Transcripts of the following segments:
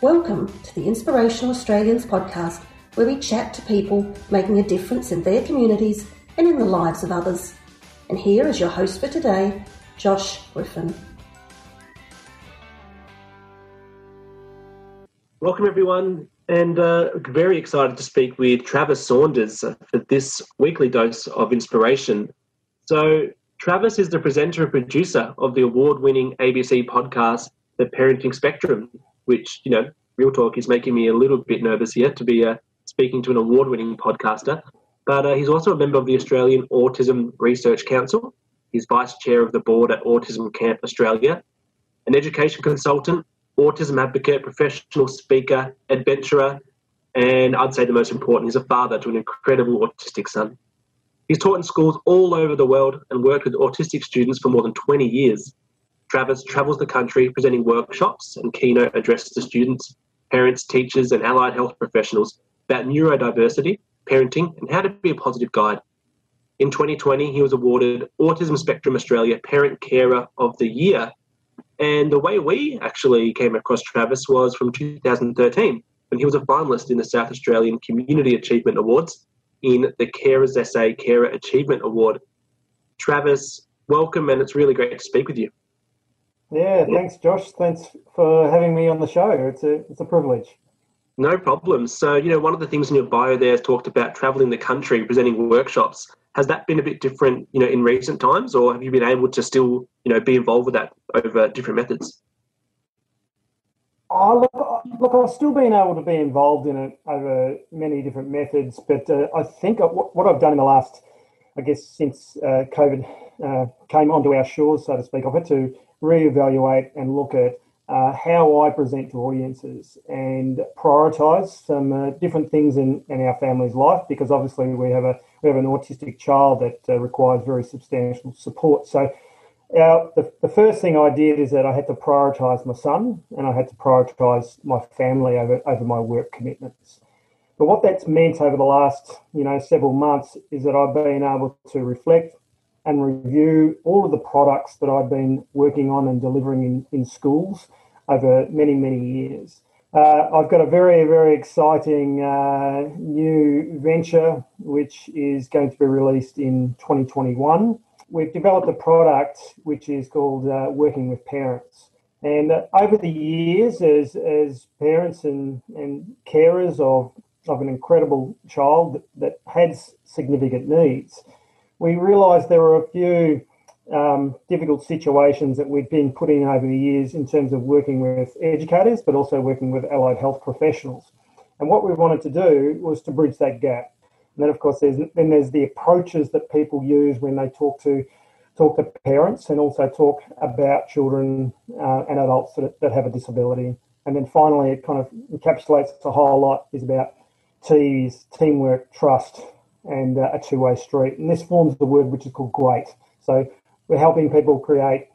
Welcome to the Inspirational Australians podcast, where we chat to people making a difference in their communities and in the lives of others. And here is your host for today, Josh Griffin. Welcome, everyone, and uh, very excited to speak with Travis Saunders for this weekly dose of inspiration. So, Travis is the presenter and producer of the award winning ABC podcast, The Parenting Spectrum, which, you know, real talk is making me a little bit nervous here to be uh, speaking to an award winning podcaster. But uh, he's also a member of the Australian Autism Research Council. He's vice chair of the board at Autism Camp Australia, an education consultant, autism advocate, professional speaker, adventurer, and I'd say the most important, he's a father to an incredible autistic son. He's taught in schools all over the world and worked with autistic students for more than 20 years. Travis travels the country presenting workshops and keynote addresses to students, parents, teachers, and allied health professionals about neurodiversity, parenting, and how to be a positive guide. In 2020, he was awarded Autism Spectrum Australia Parent Carer of the Year. And the way we actually came across Travis was from 2013, when he was a finalist in the South Australian Community Achievement Awards in the Carers SA Carer Achievement Award. Travis, welcome, and it's really great to speak with you. Yeah, thanks, Josh. Thanks for having me on the show. It's a it's a privilege. No problem. So, you know, one of the things in your bio there talked about traveling the country, presenting workshops. Has that been a bit different, you know, in recent times, or have you been able to still, you know, be involved with that over different methods? Oh, look, look, I've still been able to be involved in it over many different methods, but uh, I think what I've done in the last, I guess, since uh, COVID uh, came onto our shores, so to speak, I've had to reevaluate and look at uh, how I present to audiences and prioritise some uh, different things in, in our family's life because obviously we have a we have an autistic child that uh, requires very substantial support. So our, the, the first thing I did is that I had to prioritise my son and I had to prioritise my family over, over my work commitments. But what that's meant over the last, you know, several months is that I've been able to reflect and review all of the products that I've been working on and delivering in, in schools over many, many years. Uh, I've got a very, very exciting uh, new venture which is going to be released in 2021 we've developed a product which is called uh, Working with Parents. And uh, over the years, as, as parents and, and carers of, of an incredible child that, that has significant needs, we realised there were a few um, difficult situations that we'd been put in over the years in terms of working with educators, but also working with allied health professionals. And what we wanted to do was to bridge that gap. And then, of course, there's then there's the approaches that people use when they talk to talk to parents and also talk about children uh, and adults that, that have a disability. And then finally, it kind of encapsulates the whole lot is about T's, teamwork, trust, and uh, a two-way street. And this forms the word which is called great. So we're helping people create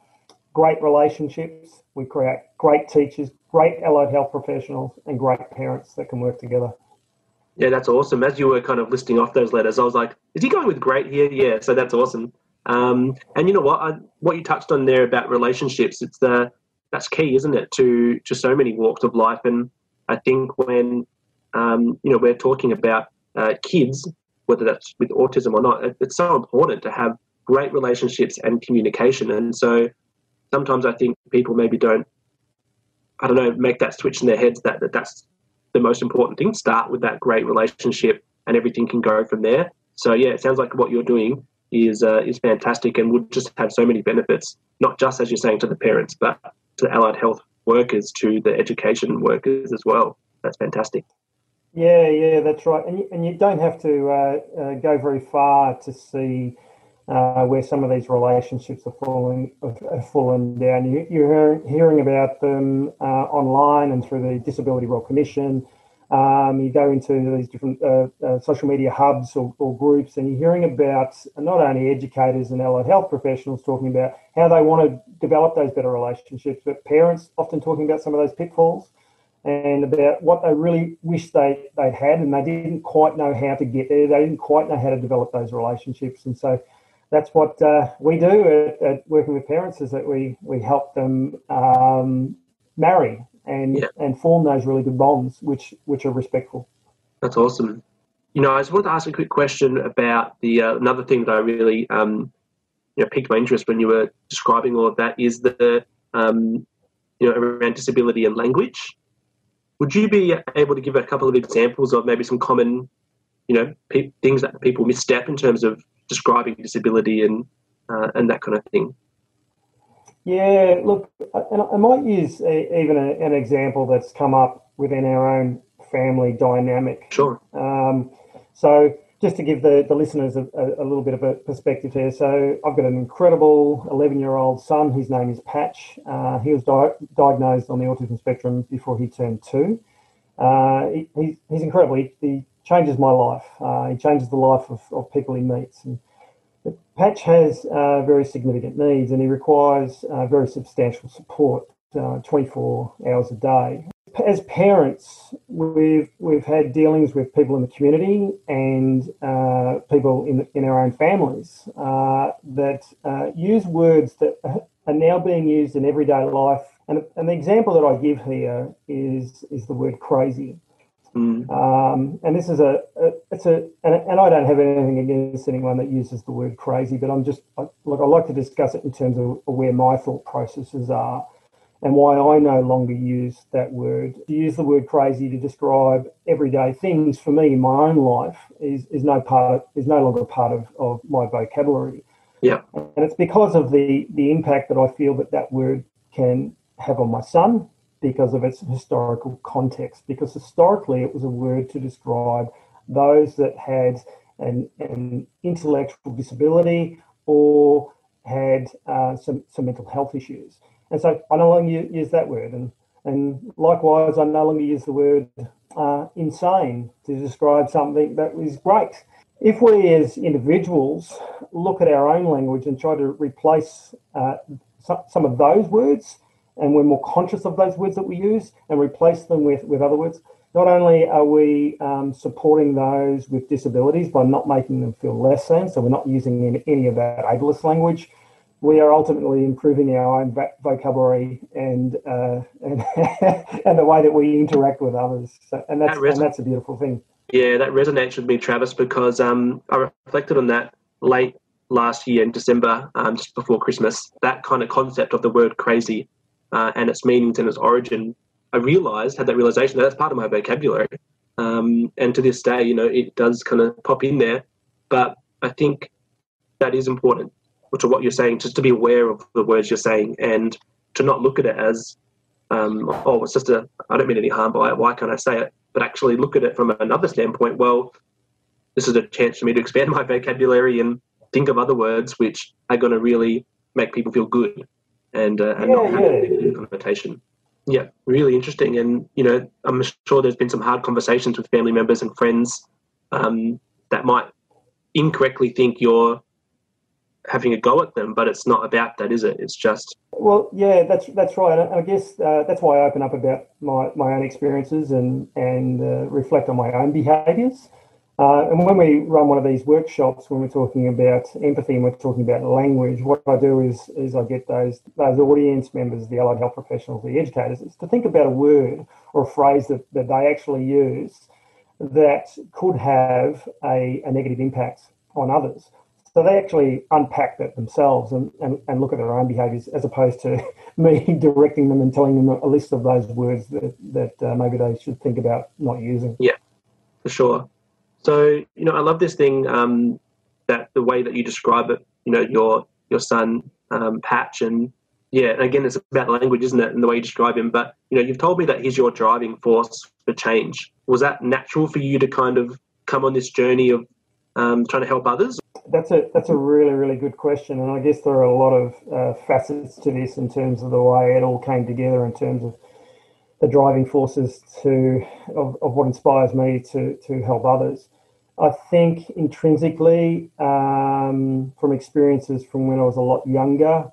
great relationships. We create great teachers, great allied health professionals, and great parents that can work together. Yeah, that's awesome. As you were kind of listing off those letters, I was like, is he going with great here? Yeah, so that's awesome. Um, and you know what? I, what you touched on there about relationships, it's the that's key, isn't it, to to so many walks of life. And I think when um, you know we're talking about uh, kids, whether that's with autism or not, it, it's so important to have great relationships and communication. And so sometimes I think people maybe don't, I don't know, make that switch in their heads that, that that's the most important thing. Start with that great relationship, and everything can go from there. So yeah, it sounds like what you're doing is uh, is fantastic and would just have so many benefits, not just as you're saying to the parents, but to the allied health workers, to the education workers as well. That's fantastic. Yeah, yeah, that's right. And you, and you don't have to uh, uh, go very far to see uh, where some of these relationships are falling are falling down. You, you're hearing about them uh, online and through the Disability Royal Commission. Um, you go into these different uh, uh, social media hubs or, or, groups, and you're hearing about not only educators and allied health professionals talking about how they want to develop those better relationships, but parents often talking about some of those pitfalls and about what they really wish they, they'd had, and they didn't quite know how to get there. They didn't quite know how to develop those relationships, and so that's what uh, we do at, at, working with parents is that we we help them um, marry and Yeah. and form those really good bonds, which which are respectful. That's awesome. You know, I just wanted to ask a quick question about the uh, another thing that I really um, you know piqued my interest when you were describing all of that is the um, you know around disability and language. Would you be able to give a couple of examples of maybe some common you know pe- things that people misstep in terms of describing disability and uh, and that kind of thing? Yeah, look, and I might use a, even a, an example that's come up within our own family dynamic. Sure. Um, so, just to give the, the listeners a, a, little bit of a perspective here, so I've got an incredible 11 year old son. His name is Patch. Uh, he was di- diagnosed on the autism spectrum before he turned two. Uh, he, he's, he's incredible. He, he changes my life, uh, he changes the life of, of people he meets. And Patch has uh, very significant needs and he requires uh, very substantial support uh, 24 hours a day. As parents, we've we've had dealings with people in the community and uh, people in in our own families uh, that uh, use words that are now being used in everyday life. And, and the example that I give here is is the word crazy. Mm. Um, and this is a, a it's a, and, and, I don't have anything against anyone that uses the word crazy, but I'm just, I, look, I like to discuss it in terms of where my thought processes are and why I no longer use that word. To use the word crazy to describe everyday things for me in my own life is, is no part of, is no longer part of, of my vocabulary. Yeah. And it's because of the, the impact that I feel that that word can have on my son because of its historical context. Because historically, it was a word to describe those that had an, an intellectual disability or had uh, some, some mental health issues. And so I no longer use that word. And, and likewise, I no longer use the word uh, insane to describe something that is great. If we as individuals look at our own language and try to replace uh, some, of those words, and we're more conscious of those words that we use and replace them with, with other words, not only are we um, supporting those with disabilities by not making them feel less than, so we're not using any, any of that ableist language, we are ultimately improving our own vocabulary and uh, and, and the way that we interact with others. So, and that's That and that's a beautiful thing. Yeah, that resonates with me, Travis, because um, I reflected on that late last year in December, um, just before Christmas. That kind of concept of the word crazy uh, and its meanings and its origin, I realized, had that realization that that's part of my vocabulary. Um, and to this day, you know, it does kind of pop in there. But I think that is important to what you're saying, just to be aware of the words you're saying and to not look at it as, um, oh, it's just a, I don't mean any harm by it, why can't I say it? But actually look at it from another standpoint. Well, this is a chance for me to expand my vocabulary and think of other words which are going to really make people feel good and, uh, and Yeah, not have yeah. connotation. Yeah, really interesting. And, you know, I'm sure there's been some hard conversations with family members and friends um, that might incorrectly think you're having a go at them, but it's not about that, is it? It's just, Well, yeah, that's that's right. And I guess uh, that's why I open up about my, my own experiences and and uh, reflect on my own behaviours. Uh, and when we run one of these workshops, when we're talking about empathy and we're talking about language, what I do is is I get those those audience members, the allied health professionals, the educators, is to think about a word or a phrase that, that they actually use that could have a, a negative impact on others. So they actually unpack that themselves and, and, and look at their own behaviours as opposed to me directing them and telling them a list of those words that, that uh, maybe they should think about not using. Yeah, for sure. So, you know, I love this thing um, that the way that you describe it, you know, your your son, um, Patch, and yeah, and again, it's about language, isn't it, and the way you describe him. But, you know, you've told me that he's your driving force for change. Was that natural for you to kind of come on this journey of um, trying to help others? That's a that's a really really good question, and I guess there are a lot of uh, facets to this in terms of the way it all came together in terms of the driving forces to of, of what inspires me to to help others. I think intrinsically, um, from experiences from when I was a lot younger,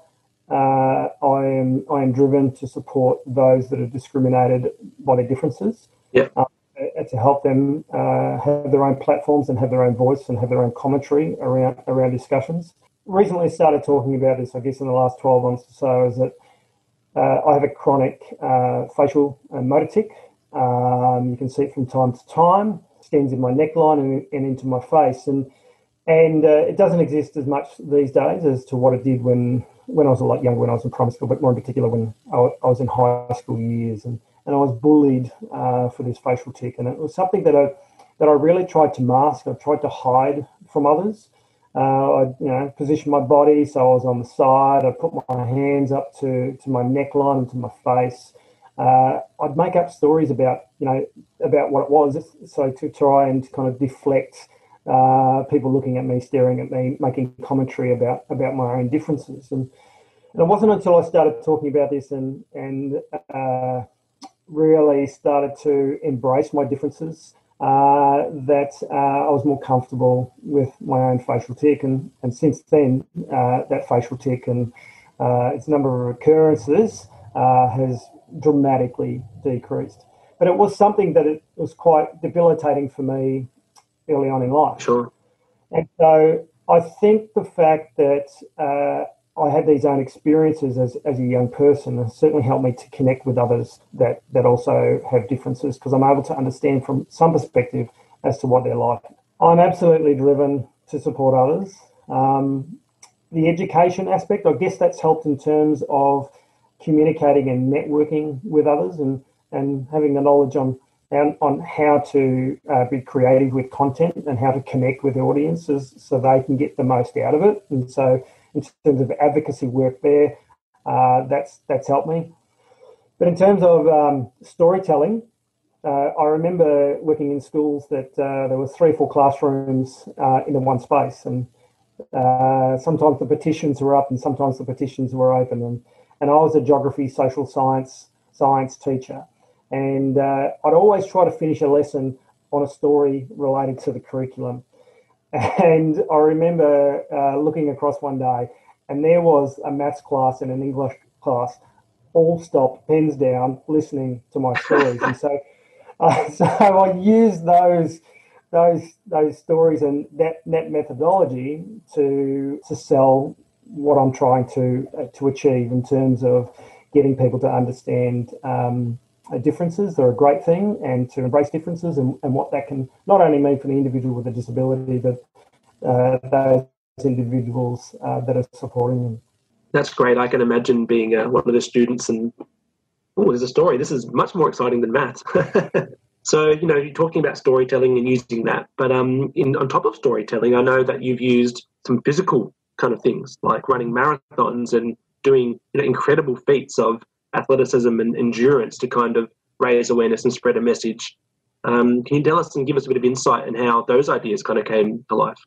uh, I am I am driven to support those that are discriminated by their differences. Yeah. And to help them uh, have their own platforms and have their own voice and have their own commentary around around discussions. Recently started talking about this, I guess, in the last 12 months or so, is that Uh, I have a chronic uh, facial uh, motor tic. Um, you can see it from time to time. Extends in my neckline and, and into my face, and and uh, it doesn't exist as much these days as to what it did when when I was a lot younger, when I was in primary school, but more in particular when I, I was in high school years, and, and I was bullied uh, for this facial tic, and it was something that I that I really tried to mask. I tried to hide from others. Uh, I you know positioned my body so I was on the side. I put my hands up to to my neckline and to my face. Uh, I'd make up stories about you know about what it was, so to try and kind of deflect uh, people looking at me, staring at me, making commentary about about my own differences. And, and it wasn't until I started talking about this and and uh, really started to embrace my differences uh, that uh, I was more comfortable with my own facial tic. And, and since then, uh, that facial tic and uh, its number of occurrences has dramatically decreased. But it was something that it was quite debilitating for me early on in life. Sure. And so I think the fact that uh, I had these own experiences as, as a young person and certainly helped me to connect with others that, that also have differences because I'm able to understand from some perspective as to what they're like. I'm absolutely driven to support others. Um, the education aspect, I guess that's helped in terms of communicating and networking with others and, and having the knowledge on on how to uh, be creative with content and how to connect with audiences so they can get the most out of it. And so, in terms of advocacy work there, uh, that's that's helped me. But in terms of um, storytelling, uh, I remember working in schools that uh, there were three, or four classrooms uh, in one space, and uh, sometimes the petitions were up, and sometimes the petitions were open. And and I was a geography, social science, science teacher and uh, I'd always try to finish a lesson on a story related to the curriculum. And I remember uh, looking across one day, and there was a maths class and an English class, all stopped, pens down, listening to my stories. and so, uh, so I used those those those stories and that that methodology to to sell what I'm trying to uh, to achieve in terms of getting people to understand um, differences are a great thing and to embrace differences and, and what that can not only mean for the individual with a disability, but uh, those individuals uh, that are supporting them. That's great. I can imagine being uh, one of the students and, oh, there's a story. This is much more exciting than maths. so, you know, you're talking about storytelling and using that. But um, in, on top of storytelling, I know that you've used some physical kind of things like running marathons and doing you know, incredible feats of athleticism and endurance to kind of raise awareness and spread a message. Um, can you tell us and give us a bit of insight in how those ideas kind of came to life?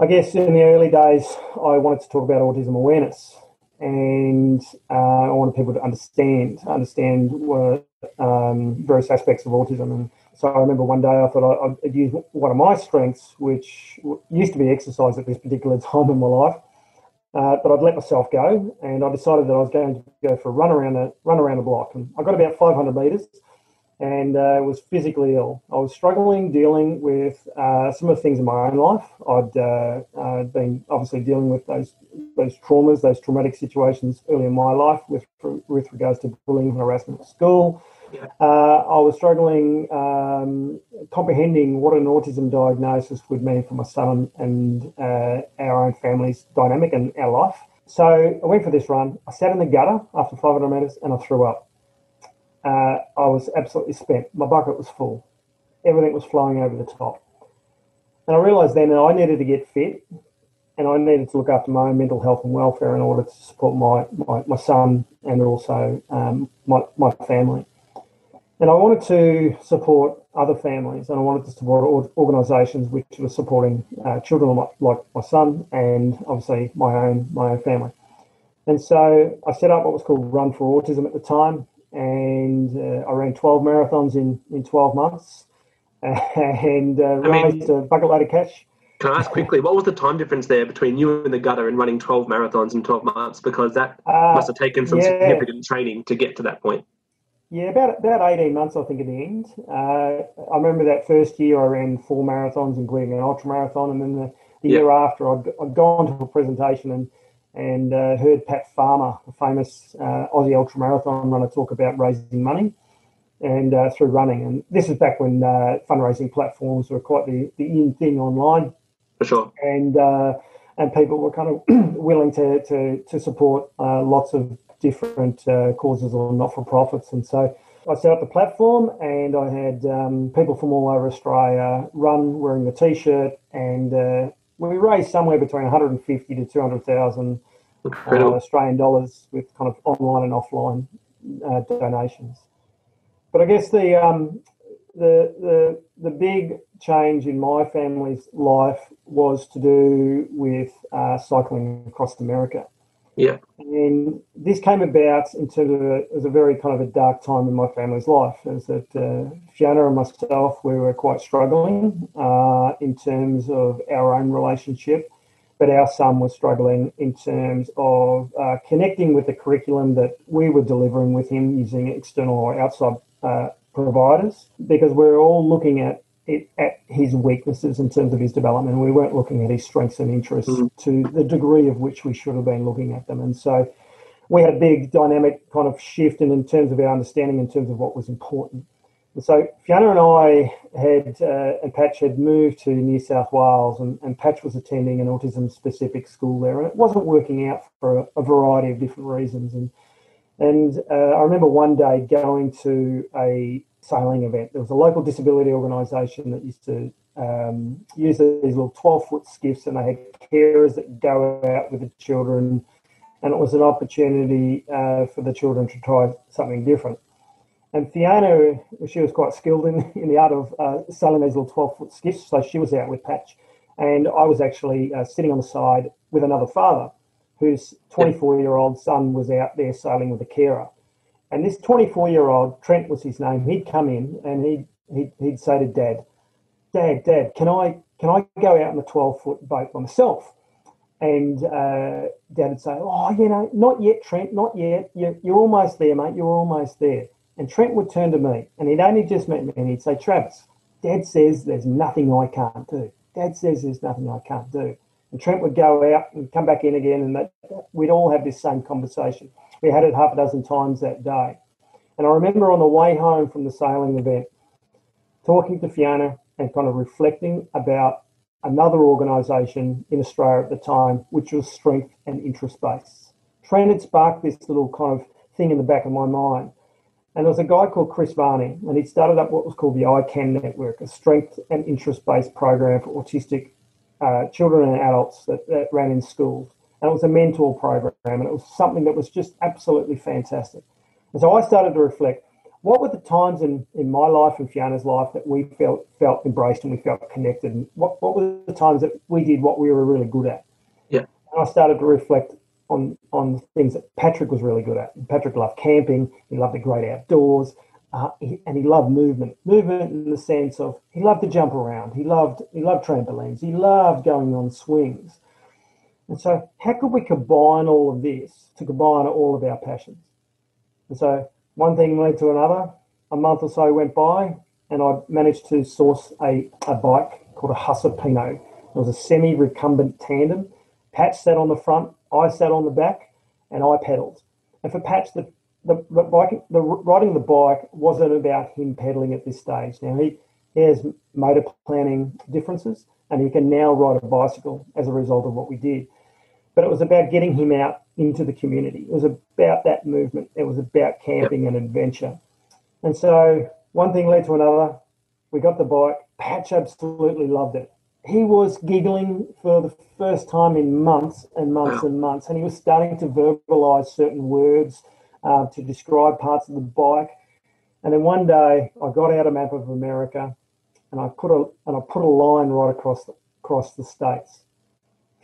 I guess in the early days, I wanted to talk about autism awareness, and uh, I wanted people to understand understand what, um, various aspects of autism. And so I remember one day I thought I'd use one of my strengths, which used to be exercise at this particular time in my life, uh, but I'd let myself go, and I decided that I was going to go for a run around a run around the block. And I got about 500 metres, and uh, was physically ill. I was struggling dealing with uh, some of the things in my own life. I'd uh, been obviously dealing with those those traumas, those traumatic situations early in my life with with regards to bullying and harassment at school. Uh, I was struggling um, comprehending what an autism diagnosis would mean for my son and uh, our own family's dynamic and our life. So I went for this run. I sat in the gutter after 500 metres and I threw up. Uh, I was absolutely spent. My bucket was full. Everything was flowing over the top. And I realised then that I needed to get fit and I needed to look after my own mental health and welfare in order to support my, my, my son and also um, my, my family. And I wanted to support other families and I wanted to support organisations which were supporting uh, children like, like my son and obviously my own my own family. And so I set up what was called Run for Autism at the time, and uh, I ran 12 marathons in, in 12 months and uh, raised mean, a bucket load of cash. Can I ask quickly, what was the time difference there between you and the gutter and running 12 marathons in 12 months? Because that uh, must have taken some yeah. significant training to get to that point. Yeah, about about eighteen months, I think, In the end. Uh, I remember that first year I ran four marathons, including an ultra marathon, and then the, the year after I'd, I'd gone to a presentation and and uh, heard Pat Farmer, the famous uh, Aussie ultramarathon runner, talk about raising money and uh, through running. And this is back when uh, fundraising platforms were quite the, the in thing online. For sure. And uh, and people were kind of willing to, to, to support uh, lots of different causes or not for profits. And so I set up the platform and I had um, people from all over Australia run wearing the t shirt and we raised somewhere between 150 to 200,000 uh, Australian dollars with kind of online and offline uh, donations. But I guess the, um, the the the big change in my family's life was to do with uh, cycling across America. Yeah. And this came about in terms of a, it was a very kind of a dark time in my family's life. Is that uh, Fiona and myself we were quite struggling uh, in terms of our own relationship, but our son was struggling in terms of uh, connecting with the curriculum that we were delivering with him using external or outside uh, providers because we're all looking at it, at his weaknesses in terms of his development. We weren't looking at his strengths and interests mm. to the degree of which we should have been looking at them. And so we had a big dynamic kind of shift in, in terms of our understanding in terms of what was important. And so Fiona and I had, uh, and Patch had moved to New South Wales, and, and Patch was attending an autism specific school there, and it wasn't working out for a, a variety of different reasons. And and uh, I remember one day going to a sailing event. There was a local disability organisation that used to um, use these little 12 foot skiffs, and they had carers that go out with the children. And it was an opportunity uh, for the children to try something different. And Fiona, she was quite skilled in, in the art of uh, sailing these little 12 foot skiffs, so she was out with Patch. And I was actually uh, sitting on the side with another father whose 24 year old son was out there sailing with a carer. And this 24 year old, Trent was his name, he'd come in and he'd, he'd, he'd say to dad, Dad, Dad, can I, can I go out in a 12 foot boat by myself? And uh, Dad would say, Oh, you know, not yet, Trent, not yet. You're, you're almost there, mate. You're almost there. And Trent would turn to me and he'd only just met me and he'd say, Travis, Dad says there's nothing I can't do. Dad says there's nothing I can't do. And Trent would go out and come back in again, and that, we'd all have this same conversation. We had it half a dozen times that day. And I remember on the way home from the sailing event, talking to Fiona and kind of reflecting about another organisation in Australia at the time, which was strength and interest based. Trent had sparked this little kind of thing in the back of my mind. And there was a guy called Chris Varney, and he started up what was called the I CAN Network, a strength and interest based program for autistic uh, children and adults that, that ran in schools. And it was a mentor program, and it was something that was just absolutely fantastic. And so I started to reflect what were the times in, in my life and Fiona's life that we felt felt embraced and we felt connected? And what, what were the times that we did what we were really good at? Yeah. And I started to reflect on on things that Patrick was really good at. Patrick loved camping, he loved the great outdoors, uh, he, and he loved movement. Movement in the sense of he loved to jump around. He loved he loved trampolines. He loved going on swings. And so, how could we combine all of this to combine all of our passions? And so, one thing led to another. A month or so went by, and I managed to source a, a bike called a Hase Pino. It was a semi-recumbent tandem. Patch sat on the front, I sat on the back, and I pedalled. And for Patch, the the, the bike, the riding the bike wasn't about him pedaling at this stage. Now he, he has motor planning differences, and he can now ride a bicycle as a result of what we did. But it was about getting him out into the community. It was about that movement. It was about camping and adventure. And so one thing led to another. We got the bike. Patch absolutely loved it. He was giggling for the first time in months and months and months, and he was starting to verbalize certain words uh, to describe parts of the bike. And then one day I got out a map of America and I put a and I put a line right across the, across the states.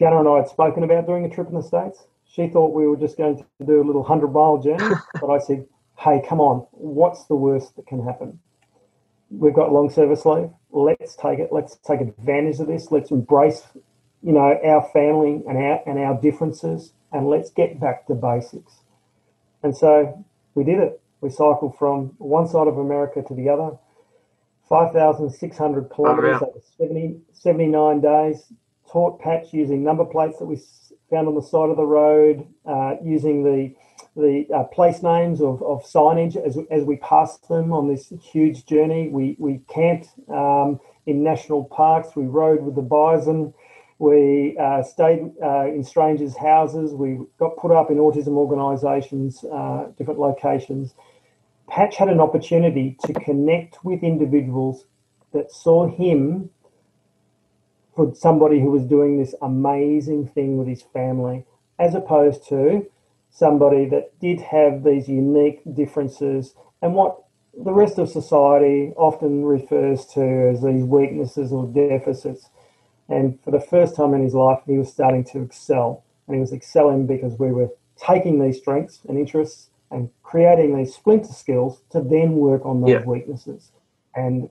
Fiona and I had spoken about doing a trip in the states. She thought we were just going to do a little hundred mile journey, but I said, "Hey, come on! What's the worst that can happen? We've got long service leave. Let's take it. Let's take advantage of this. Let's embrace, you know, our family and our and our differences, and let's get back to basics." And so we did it. We cycled from one side of America to the other, 5,600 kilometres, yeah. 70, 79 days, taught Patch using number plates that we found on the side of the road, uh, using the the uh, place names of, of signage as, as we passed them on this huge journey. We, we camped um, in national parks, we rode with the bison, we uh, stayed uh, in strangers' houses, we got put up in autism organisations, uh, different locations. Patch had an opportunity to connect with individuals that saw him for somebody who was doing this amazing thing with his family, as opposed to somebody that did have these unique differences and what the rest of society often refers to as these weaknesses or deficits. And for the first time in his life, he was starting to excel. And he was excelling because we were taking these strengths and interests and creating these splinter skills to then work on those yeah. weaknesses. And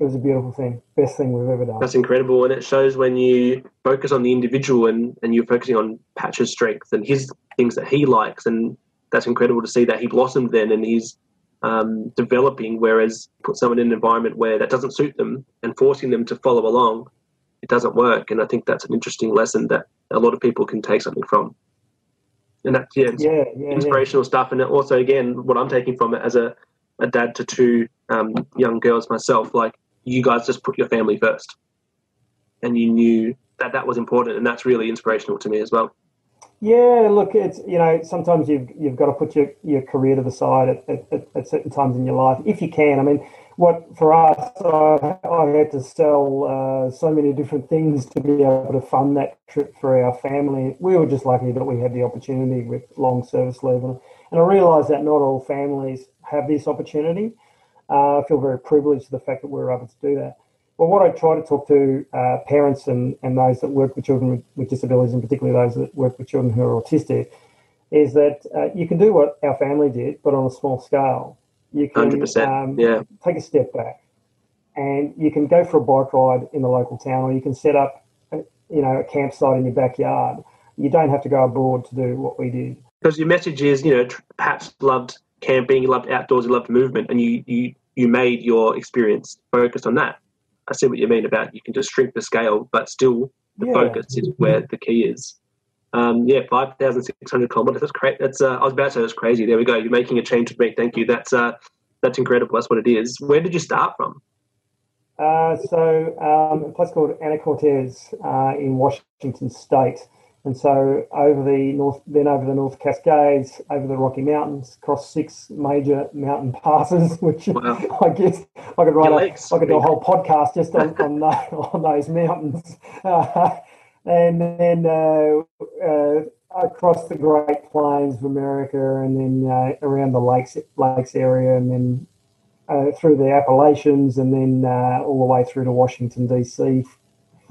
it was a beautiful thing, best thing we've ever done. That's incredible, and it shows when you focus on the individual and, and you're focusing on Patch's strengths and his things that he likes, and that's incredible to see that he blossomed then and he's um, developing. Whereas put someone in an environment where that doesn't suit them and forcing them to follow along, it doesn't work. And I think that's an interesting lesson that a lot of people can take something from. And that's yeah, yeah, yeah inspirational yeah. stuff. And also, again, what I'm taking from it as a, a dad to two um, young girls myself, like you guys just put your family first, and you knew that that was important, and that's really inspirational to me as well. Yeah, look, it's you know sometimes you've you've got to put your, your career to the side at, at, at certain times in your life if you can. I mean, what for us, I, I had to sell uh, so many different things to be able to fund that trip for our family. We were just lucky that we had the opportunity with long service leave, and, and I realise that not all families have this opportunity. Uh, I feel very privileged to the fact that we are able to do that. Well, what I try to talk to uh, parents and, and those that work with children with, with, disabilities, and particularly those that work with children who are autistic, is that uh, you can do what our family did, but on a small scale. You can um, yeah. take a step back, and you can go for a bike ride in the local town, or you can set up, a, you know, a campsite in your backyard. You don't have to go abroad to do what we did. Because your message is, you know, perhaps loved camping, you loved outdoors, you loved movement, and you you you made your experience focused on that. I see what you mean about you can just shrink the scale, but still the yeah. focus is where the key is. Um, yeah, five thousand six hundred kilometers. That's great. That's uh, I was about to say that's crazy. There we go. You're making a change with me. Thank you. That's uh, that's incredible. That's what it is. Where did you start from? Uh, so um, a place called Anacortes uh, in Washington State. And so over the north, then over the North Cascades, over the Rocky Mountains, across six major mountain passes, which wow. I guess I could write, a, I could do a whole podcast just on on, on those mountains, uh, and then uh, uh, across the Great Plains of America, and then uh, around the lakes lakes area, and then uh, through the Appalachians, and then uh, all the way through to Washington D.C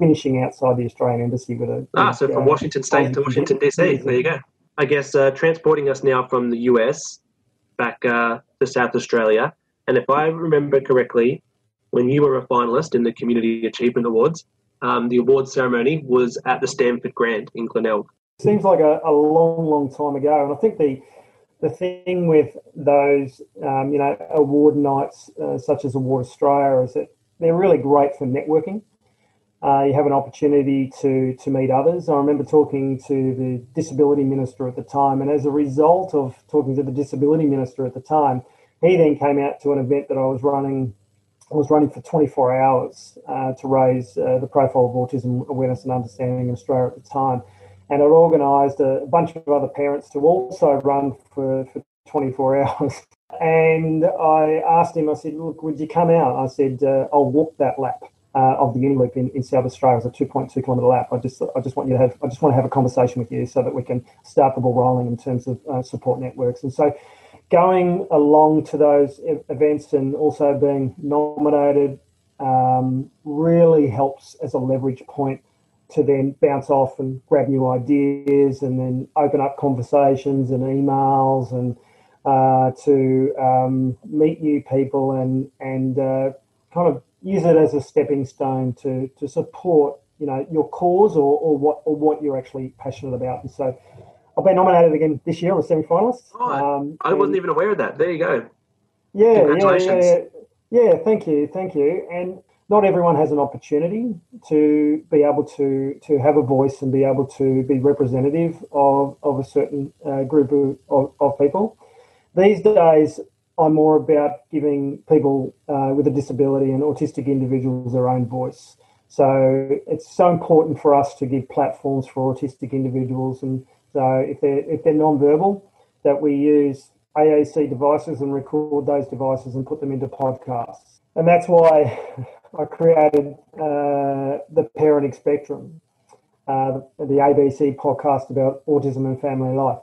finishing outside the Australian Embassy with a. Ah, so from uh, Washington State to Washington DC. There you go. I guess uh, transporting us now from the US back uh, to South Australia. And if I remember correctly, when you were a finalist in the Community Achievement Awards, um, the awards ceremony was at the Stamford Grand in Glenelg. Seems like a, a long, long time ago. And I think the the thing with those, um, you know, award nights uh, such as Award Australia is that they're really great for networking. Uh, you have an opportunity to to meet others. I remember talking to the disability minister at the time, and as a result of talking to the disability minister at the time, he then came out to an event that I was running. I was running for 24 hours uh, to raise uh, the profile of autism awareness and understanding in Australia at the time, and I'd organised a bunch of other parents to also run for, for 24 hours. And I asked him, I said, "Look, would you come out?" I said, uh, "I'll walk that lap." Uh, of the Uniloop in, in South Australia as a 2.2 kilometre lap. I just I just want you to have I just want to have a conversation with you so that we can start the ball rolling in terms of uh, support networks. And so, going along to those events and also being nominated um, really helps as a leverage point to then bounce off and grab new ideas and then open up conversations and emails and uh, to um, meet new people and and uh, kind of use it as a stepping stone to to support you know your cause or, or what or what you're actually passionate about. And so I've been nominated again this year. I'm a semi-finalist. Oh, um, I wasn't even aware of that. There you go. Yeah, yeah, yeah, yeah. Thank you, thank you. And not everyone has an opportunity to be able to to have a voice and be able to be representative of, of a certain uh, group of, of, people. These days, I'm more about giving people uh, with a disability and autistic individuals their own voice. So it's so important for us to give platforms for autistic individuals, and so if they're if they're non-verbal, that we use AAC devices and record those devices and put them into podcasts. And that's why I created uh, the Parenting Spectrum, uh, the ABC podcast about autism and family life.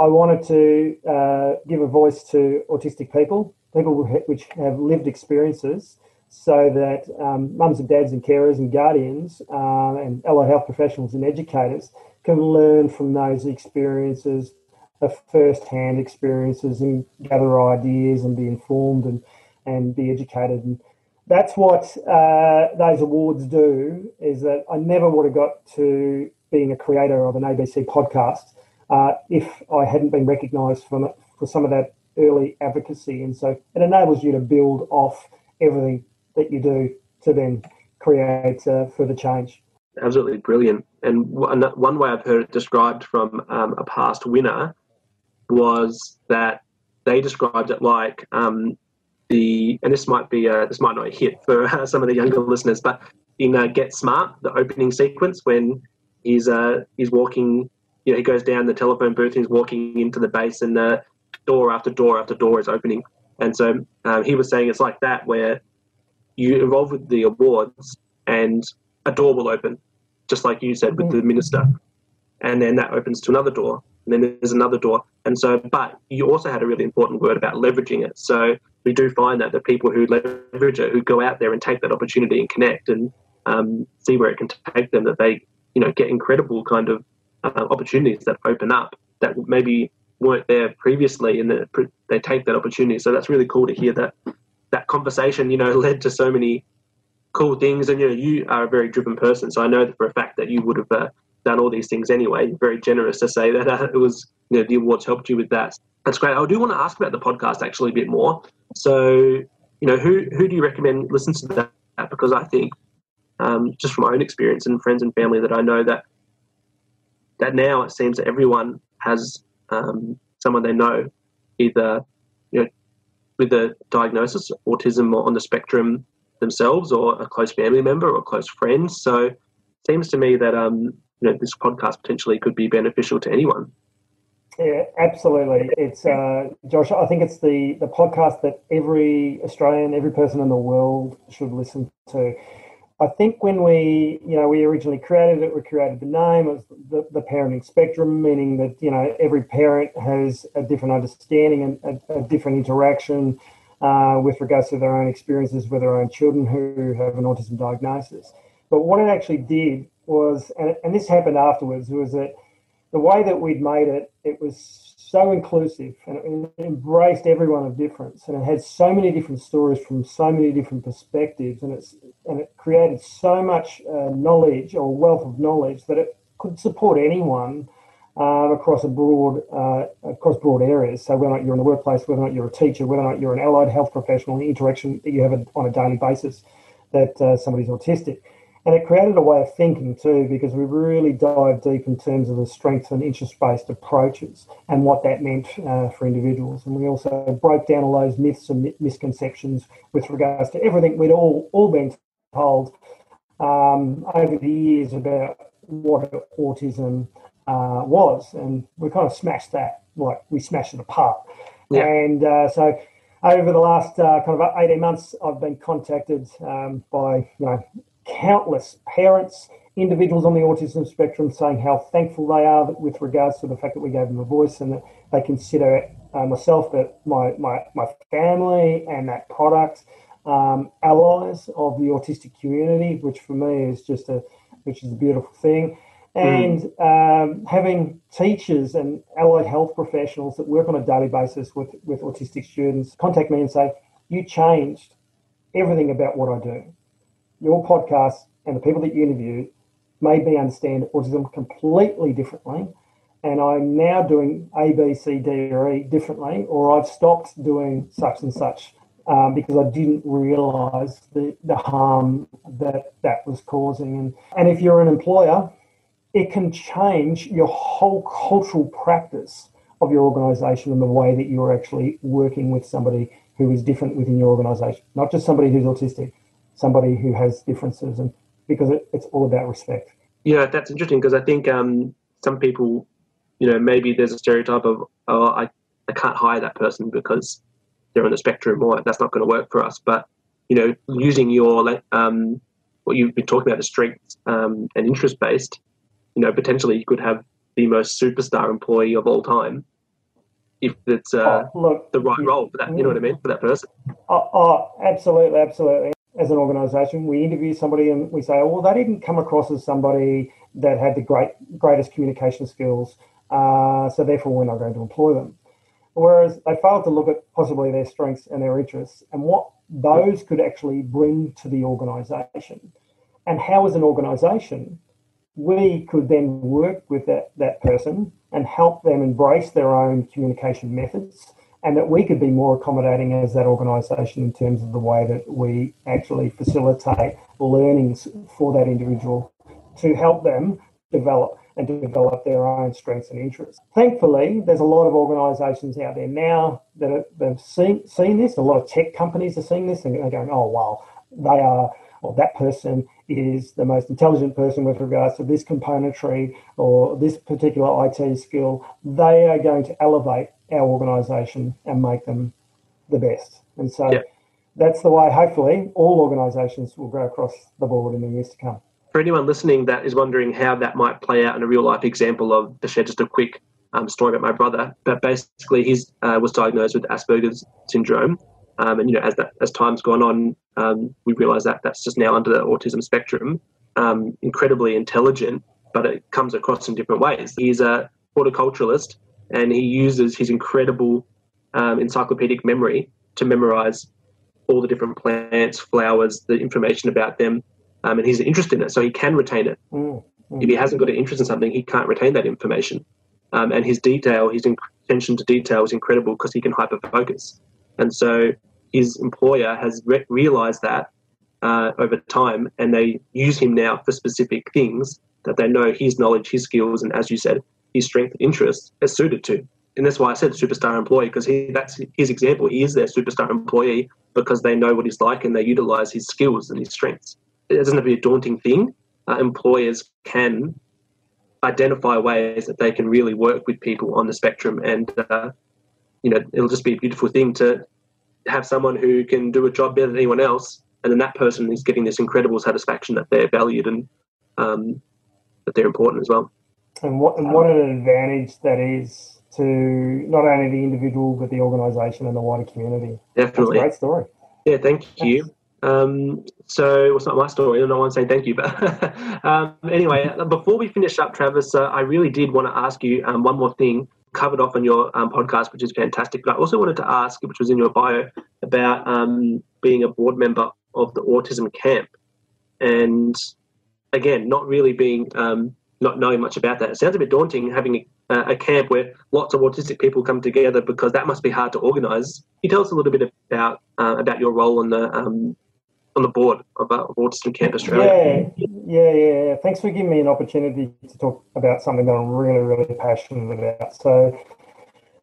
I wanted to uh, give a voice to autistic people, people which have lived experiences, so that um, mums and dads and carers and guardians uh, and allied health professionals and educators can learn from those experiences, of first-hand experiences, and gather ideas and be informed and and be educated. And that's what uh, those awards do. Is that I never would have got to being a creator of an ABC podcast uh, if I hadn't been recognised for for some of that early advocacy. And so it enables you to build off everything that you do to then create uh, further change. Absolutely brilliant. And one way I've heard it described from um, a past winner was that they described it like um, the, and this might be, a, this might not hit for uh, some of the younger listeners, but in uh, Get Smart, the opening sequence when he's uh, he's walking, you know, he goes down the telephone booth, and he's walking into the base, and the door after door after door is opening. And so um, he was saying it's like that, where you involve with the awards, and a door will open, just like you said with the minister, and then that opens to another door, and then there's another door, and so. But you also had a really important word about leveraging it. So we do find that the people who leverage it, who go out there and take that opportunity and connect and um, see where it can take them, that they you know get incredible kind of uh, opportunities that open up that maybe weren't there previously, and they take that opportunity. So that's really cool to hear that that conversation, you know, led to so many cool things. And you know, you are a very driven person, so I know for a fact that you would have uh, done all these things anyway. very generous to say that uh, it was, you know, the awards helped you with that. That's great. I do want to ask about the podcast actually a bit more. So, you know, who who do you recommend listens to that? Because I think, um, just from my own experience and friends and family that I know that that now it seems that everyone has um, someone they know, either you know with a diagnosis, autism or on the spectrum themselves, or a close family member or close friend. So it seems to me that um, you know this podcast potentially could be beneficial to anyone. Yeah, absolutely. It's uh, Josh. I think it's the the podcast that every Australian, every person in the world should listen to. I think when we, you know, we originally created it, we created the name. Was the, the parenting spectrum, meaning that you know every parent has a different understanding and a, a different interaction uh, with regards to their own experiences with their own children who have an autism diagnosis. But what it actually did was, and, and this happened afterwards, was that the way that we'd made it, it was so inclusive and it embraced everyone of difference and it had so many different stories from so many different perspectives and it's and it created so much uh, knowledge or wealth of knowledge that it could support anyone um, across a broad uh, across broad areas. So whether or not you're in the workplace, whether or not you're a teacher, whether or not you're an allied health professional, the interaction that you have on a daily basis that uh, somebody's autistic. And it created a way of thinking too, because we really dived deep in terms of the strength and interest based approaches and what that meant uh, for individuals. And we also broke down all those myths and misconceptions with regards to everything we'd all, all been told um, over the years about what autism uh, was. And we kind of smashed that, like we smashed it apart. Yeah. And uh, so over the last uh, kind of 18 months, I've been contacted um, by, you know, countless parents, individuals on the autism spectrum saying how thankful they are with regards to the fact that we gave them a voice and that they consider uh, myself, that my, my, my family and that product um, allies of the autistic community, which for me is just a which is a beautiful thing. And mm. um, having teachers and allied health professionals that work on a daily basis with, with autistic students contact me and say, You changed everything about what I do your podcast and the people that you interview made me understand autism completely differently. And I'm now doing A, B, C, D, or E differently, or I've stopped doing such and such um, because I didn't realise the, the harm that that was causing. And, and if you're an employer, it can change your whole cultural practice of your organisation and the way that you're actually working with somebody who is different within your organisation, not just somebody who's autistic, somebody who has differences, and because it, it's all about respect. Yeah, that's interesting because I think um, some people, you know, maybe there's a stereotype of, oh, I, I can't hire that person because they're on the spectrum or that's not going to work for us. But, you know, using your, um, what you've been talking about, the strengths um, and interest based, you know, potentially you could have the most superstar employee of all time if it's uh, oh, look, the right role for that. You know what I mean for that person. Oh, oh absolutely, absolutely. As an organisation, we interview somebody and we say, oh, "Well, they didn't come across as somebody that had the great greatest communication skills, uh, so therefore we're not going to employ them." Whereas they failed to look at possibly their strengths and their interests and what those could actually bring to the organisation, and how, as an organisation, we could then work with that, that person and help them embrace their own communication methods and that we could be more accommodating as that organisation in terms of the way that we actually facilitate learnings for that individual to help them develop and develop their own strengths and interests. Thankfully, there's a lot of organisations out there now that have seen, seen this. A lot of tech companies are seeing this and they're going, oh, wow, they are or that person is the most intelligent person with regards to this componentry or this particular IT skill, they are going to elevate our organisation and make them the best. And so yeah. that's the way, hopefully, all organisations will go across the board in the years to come. For anyone listening that is wondering how that might play out in a real life example of, to share just a quick um, story about my brother, but basically he uh, was diagnosed with Asperger's syndrome um, and you know, as that as time's gone on, um, we realise that that's just now under the autism spectrum. Um, incredibly intelligent, but it comes across in different ways. He's a horticulturalist, and he uses his incredible um, encyclopedic memory to memorise all the different plants, flowers, the information about them, um, and he's interested in it, so he can retain it. Mm, mm. If he hasn't got an interest in something, he can't retain that information. Um, and his detail, his attention to detail is incredible because he can hyper focus. And so his employer has re- realized that uh, over time, and they use him now for specific things that they know his knowledge, his skills, and as you said, his strength and interests are suited to. And that's why I said superstar employee because he, that's his example. He is their superstar employee because they know what he's like and they utilize his skills and his strengths. It doesn't have to be a daunting thing. Uh, employers can identify ways that they can really work with people on the spectrum, and uh, you know it'll just be a beautiful thing to have someone who can do a job better than anyone else, and then that person is getting this incredible satisfaction that they're valued and um, that they're important as well. And what and what an advantage that is to not only the individual but the organisation and the wider community. Definitely, great story. Yeah, thank you. Um, so it's not my story. I don't want to say thank you, but um, anyway, before we finish up, Travis, uh, I really did want to ask you um, one more thing covered off on your um, podcast, which is fantastic. But I also wanted to ask, which was in your bio, about um, being a board member of the Autism Camp, and again, not really being um, not knowing much about that. It sounds a bit daunting having a, a, camp where lots of autistic people come together because that must be hard to organise. Can you tell us a little bit about uh, about your role on the um, on the board of, uh, Autism Camp Australia. Yeah, yeah, yeah. Thanks for giving me an opportunity to talk about something that I'm really, really passionate about. So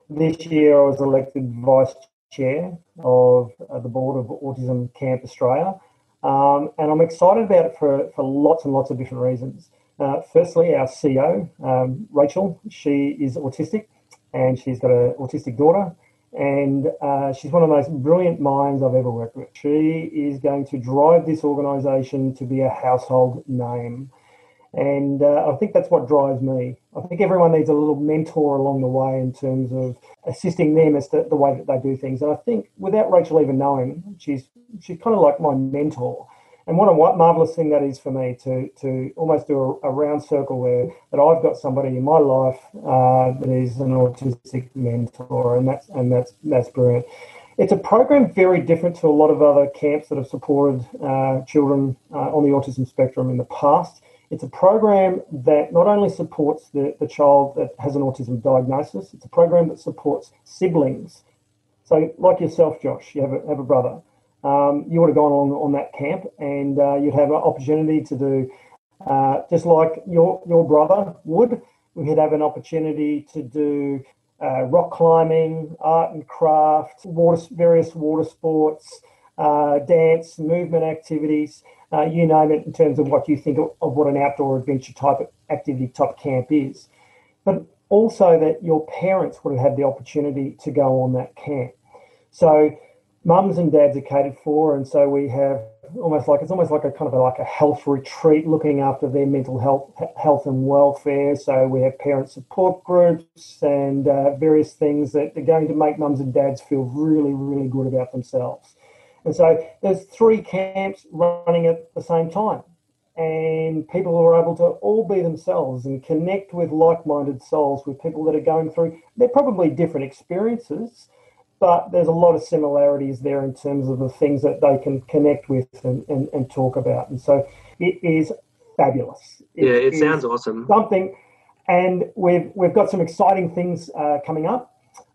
this year I was elected vice chair of uh, the board of Autism Camp Australia. Um, and I'm excited about it for, for lots and lots of different reasons. Uh, firstly, our CEO, um, Rachel, she is autistic and she's got an autistic daughter and uh, she's one of the most brilliant minds I've ever worked with. She is going to drive this organisation to be a household name. And uh, I think that's what drives me. I think everyone needs a little mentor along the way in terms of assisting them as to the way that they do things. And I think without Rachel even knowing, she's she's kind of like my mentor. And what a marvelous thing that is for me to to almost do a, a round circle where that I've got somebody in my life uh, that is an autistic mentor, and that's and that's that's brilliant. It's a program very different to a lot of other camps that have supported uh, children uh, on the autism spectrum in the past. It's a program that not only supports the, the child that has an autism diagnosis, it's a program that supports siblings So, like yourself, Josh, you have a, have a brother. Um, you would have gone along on that camp, and uh, you'd have an opportunity to do uh, just like your your brother would. We'd have an opportunity to do uh, rock climbing, art and craft, water, various water sports, uh, dance, movement activities, uh, you name it, in terms of what you think of, of what an outdoor adventure type activity type camp is. But also that your parents would have had the opportunity to go on that camp. So mums and dads are catered for, and so we have almost like it's almost like a kind of a, like a health retreat, looking after their mental health, health and welfare. So we have parent support groups and uh, various things that are going to make mums and dads feel really, really good about themselves. And so there's three camps running at the same time, and people are able to all be themselves and connect with like-minded souls, with people that are going through. They're probably different experiences but there's a lot of similarities there in terms of the things that they can connect with and, and, and talk about. And so it is fabulous. It yeah, it sounds awesome. Something, and we've we've got some exciting things uh, coming up.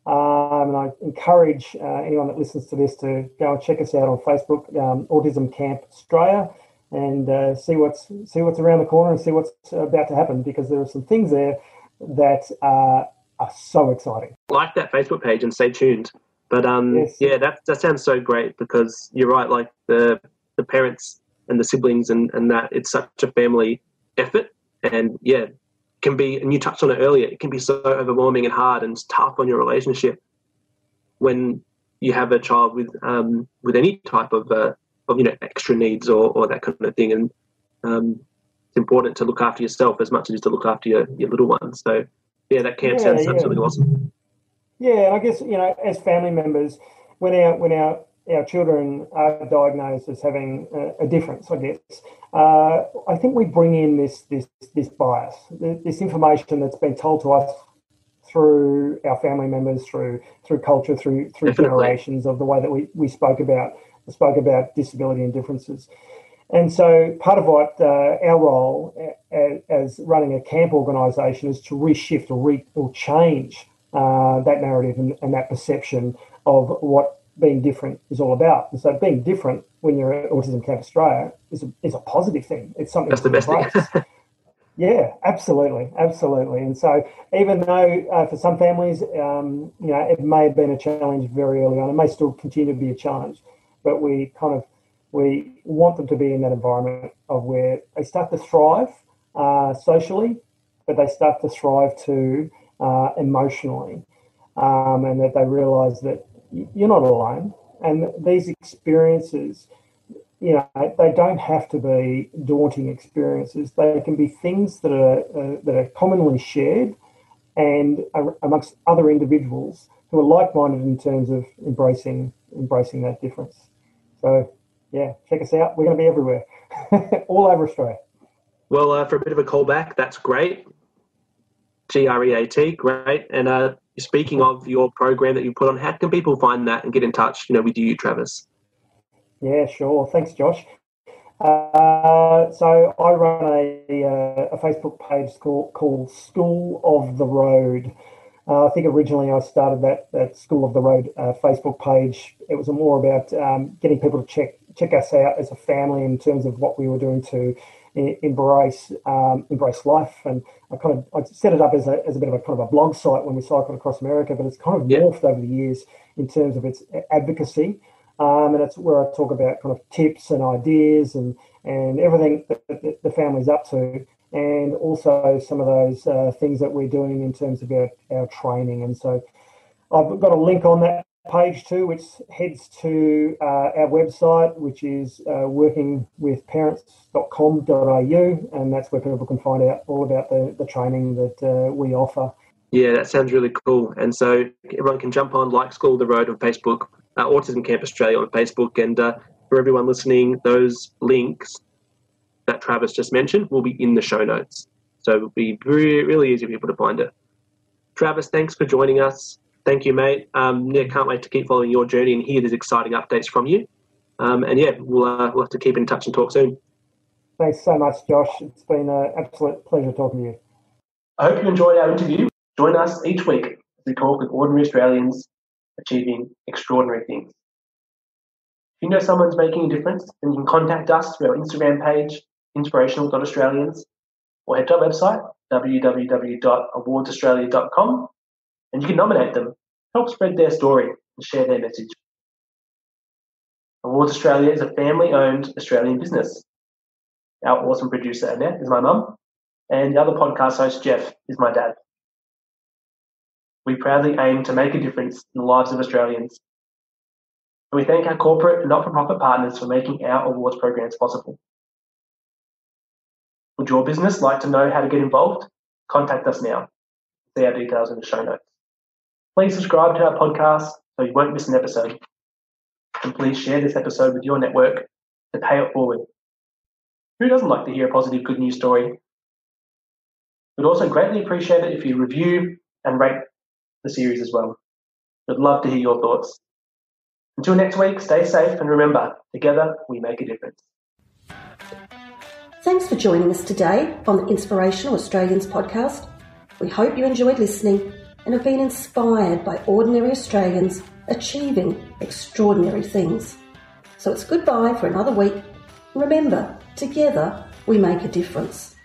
Um, and I encourage uh, anyone that listens to this to go and check us out on Facebook, um, Autism Camp Australia, and uh, see what's see what's around the corner and see what's about to happen because there are some things there that are so exciting. Like that Facebook page and stay tuned. But um, yes. yeah, that that sounds so great because you're right. Like the the parents and the siblings and and that it's such a family effort, and yeah, can be. And you touched on it earlier. It can be so overwhelming and hard and tough on your relationship when you have a child with um, with any type of uh, of you know extra needs or, or that kind of thing. And um, it's important to look after yourself as much as to look after your, your little ones. So yeah, that camp yeah, sounds yeah. absolutely awesome. Yeah, and I guess you know, as family members, when our when our our children are diagnosed as having a, a difference, I guess, uh, I think we bring in this this this bias, this information that's been told to us through our family members, through through culture, through through Definitely. generations of the way that we, we spoke about spoke about disability and differences. And so, part of what uh, our role as, as, running a camp organisation is to reshift or, re, or change uh, that narrative and, and, that perception of what being different is all about. And so being different when you're at Autism Camp Australia is a, is a positive thing. It's something that's the best thing. yeah, absolutely, absolutely. And so even though uh, for some families, um, you know, it may have been a challenge very early on, it may still continue to be a challenge, but we kind of we want them to be in that environment of where they start to thrive uh, socially, but they start to thrive too uh, emotionally, um, and that they realise that you're not alone. And these experiences, you know, they don't have to be daunting experiences. They can be things that are uh, that are commonly shared, and amongst other individuals who are like-minded in terms of embracing embracing that difference. So, yeah, check us out. We're going to be everywhere, all over Australia. Well, uh, for a bit of a callback, that's great. G R E A T, great. And uh, speaking of your program that you put on, how can people find that and get in touch, you know, with you, Travis? Yeah, sure. Thanks, Josh. Uh, so I run a, uh, a Facebook page called, called School of the Road. Uh, I think originally I started that, that School of the Road uh, Facebook page. It was more about um, getting people to check check us out as a family in terms of what we were doing to embrace um, embrace life. And I kind of I set it up as a, as a bit of a kind of a blog site when we cycled across America, but it's kind of morphed over the years in terms of its advocacy. Um, and it's where I talk about kind of tips and ideas and and everything that the family's up to, and also some of those uh, things that we're doing in terms of our, our training. And so I've got a link on that page two, which heads to uh, our website, which is uh, workingwithparents.com.au, and that's where people can find out all about the, the training that uh, we offer. Yeah, that sounds really cool. And so everyone can jump on like School the Road on Facebook, uh, Autism Camp Australia on Facebook, and uh, for everyone listening, those links that Travis just mentioned will be in the show notes. So it'll be really, really easy for people to find it. Travis, thanks for joining us thank you, mate. Um, yeah, can't wait to keep following your journey and hear these exciting updates from you. Um, and yeah, we'll, uh, we'll have to keep in touch and talk soon. Thanks so much, Josh. It's been an absolute pleasure talking to you. I hope you enjoyed our interview. Join us each week as we talk with ordinary Australians achieving extraordinary things. If you know someone's making a difference, then you can contact us through our Instagram page, inspirational.australians, or head to our website, www.awardsaustralia.com, and you can nominate them, help spread their story, and share their message. Awards Australia is a family owned Australian business. Our awesome producer, Annette, is my mum, and the other podcast host, Jeff, is my dad. We proudly aim to make a difference in the lives of Australians. And we thank our corporate and not for profit partners for making our awards programs possible. Would your business like to know how to get involved? Contact us now. See our details in the show notes. Please subscribe to our podcast so you won't miss an episode. And please share this episode with your network to pay it forward. Who doesn't like to hear a positive good news story? We'd also greatly appreciate it if you review and rate the series as well. We'd love to hear your thoughts. Until next week, stay safe and remember, together we make a difference. Thanks for joining us today on the Inspirational Australians podcast. We hope you enjoyed listening and have been inspired by ordinary Australians achieving extraordinary things. So it's goodbye for another week. Remember, together we make a difference.